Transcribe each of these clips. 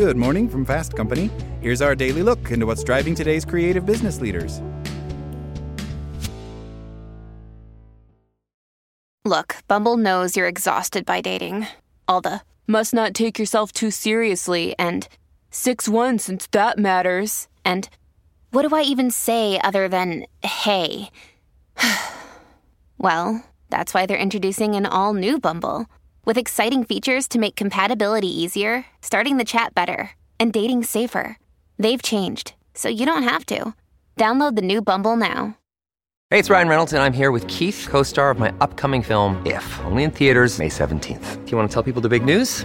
Good morning from Fast Company. Here's our daily look into what's driving today's creative business leaders. Look, Bumble knows you're exhausted by dating. All the must not take yourself too seriously and 6 1 since that matters. And what do I even say other than hey? well, that's why they're introducing an all new Bumble with exciting features to make compatibility easier, starting the chat better, and dating safer. They've changed, so you don't have to. Download the new Bumble now. Hey, it's Ryan Reynolds, and I'm here with Keith, co star of my upcoming film, If, only in theaters, May 17th. Do you want to tell people the big news?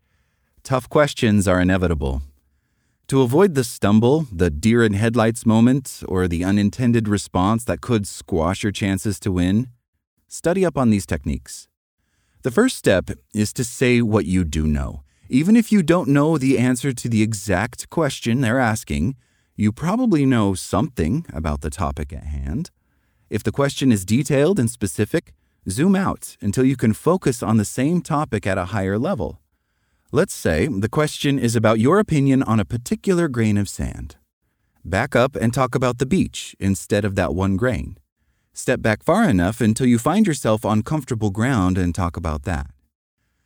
tough questions are inevitable. To avoid the stumble, the deer in headlights moment, or the unintended response that could squash your chances to win, study up on these techniques. The first step is to say what you do know. Even if you don't know the answer to the exact question they're asking, you probably know something about the topic at hand. If the question is detailed and specific, zoom out until you can focus on the same topic at a higher level. Let's say the question is about your opinion on a particular grain of sand. Back up and talk about the beach instead of that one grain. Step back far enough until you find yourself on comfortable ground and talk about that.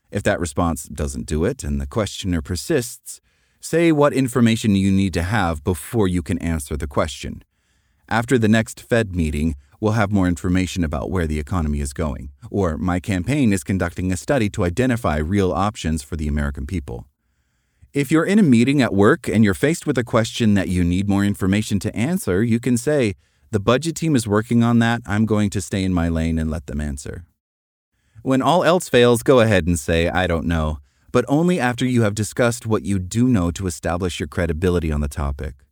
If that response doesn't do it and the questioner persists, say what information you need to have before you can answer the question. After the next Fed meeting, we'll have more information about where the economy is going, or my campaign is conducting a study to identify real options for the American people. If you're in a meeting at work and you're faced with a question that you need more information to answer, you can say, The budget team is working on that. I'm going to stay in my lane and let them answer. When all else fails, go ahead and say, I don't know, but only after you have discussed what you do know to establish your credibility on the topic.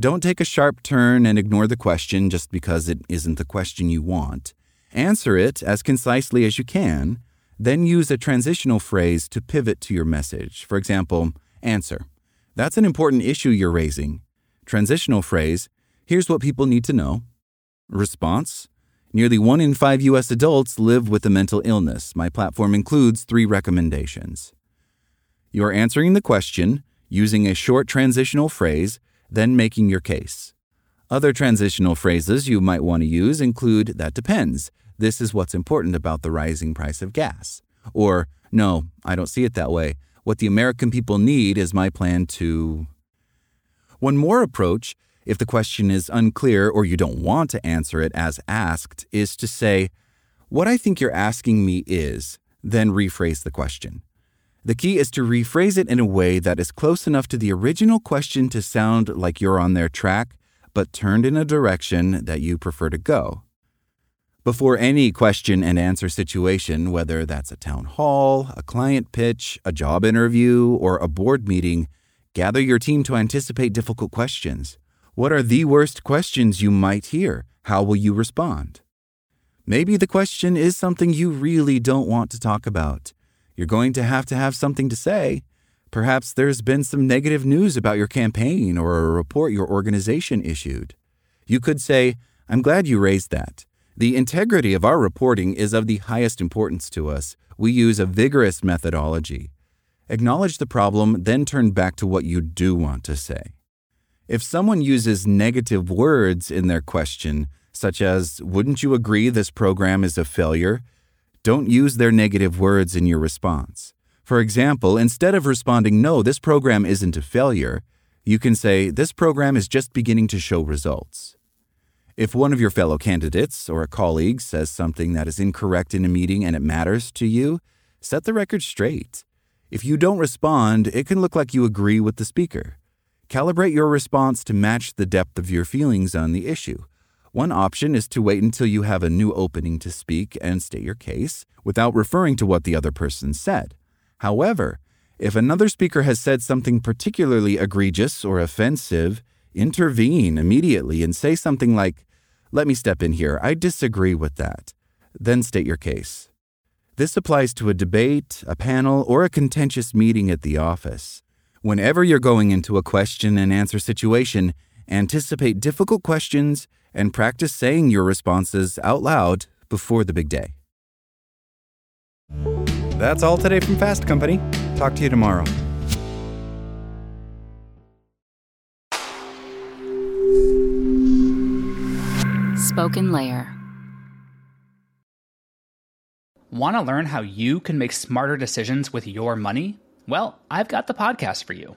Don't take a sharp turn and ignore the question just because it isn't the question you want. Answer it as concisely as you can, then use a transitional phrase to pivot to your message. For example, answer. That's an important issue you're raising. Transitional phrase. Here's what people need to know. Response. Nearly one in five U.S. adults live with a mental illness. My platform includes three recommendations. You're answering the question using a short transitional phrase then making your case. Other transitional phrases you might want to use include that depends. This is what's important about the rising price of gas. Or, no, I don't see it that way. What the American people need is my plan to. One more approach, if the question is unclear or you don't want to answer it as asked, is to say, What I think you're asking me is, then rephrase the question. The key is to rephrase it in a way that is close enough to the original question to sound like you're on their track, but turned in a direction that you prefer to go. Before any question and answer situation, whether that's a town hall, a client pitch, a job interview, or a board meeting, gather your team to anticipate difficult questions. What are the worst questions you might hear? How will you respond? Maybe the question is something you really don't want to talk about. You're going to have to have something to say. Perhaps there's been some negative news about your campaign or a report your organization issued. You could say, I'm glad you raised that. The integrity of our reporting is of the highest importance to us. We use a vigorous methodology. Acknowledge the problem, then turn back to what you do want to say. If someone uses negative words in their question, such as, Wouldn't you agree this program is a failure? Don't use their negative words in your response. For example, instead of responding, No, this program isn't a failure, you can say, This program is just beginning to show results. If one of your fellow candidates or a colleague says something that is incorrect in a meeting and it matters to you, set the record straight. If you don't respond, it can look like you agree with the speaker. Calibrate your response to match the depth of your feelings on the issue. One option is to wait until you have a new opening to speak and state your case without referring to what the other person said. However, If another speaker has said something particularly egregious or offensive, intervene immediately and say something like, Let me step in here. I disagree with that. Then state your case. This applies to a debate, a panel, or a contentious meeting at the office. Whenever you're going into a question and answer situation, anticipate difficult questions and practice saying your responses out loud before the big day. That's all today from Fast Company. Talk to you tomorrow. Spoken Layer. Want to learn how you can make smarter decisions with your money? Well, I've got the podcast for you.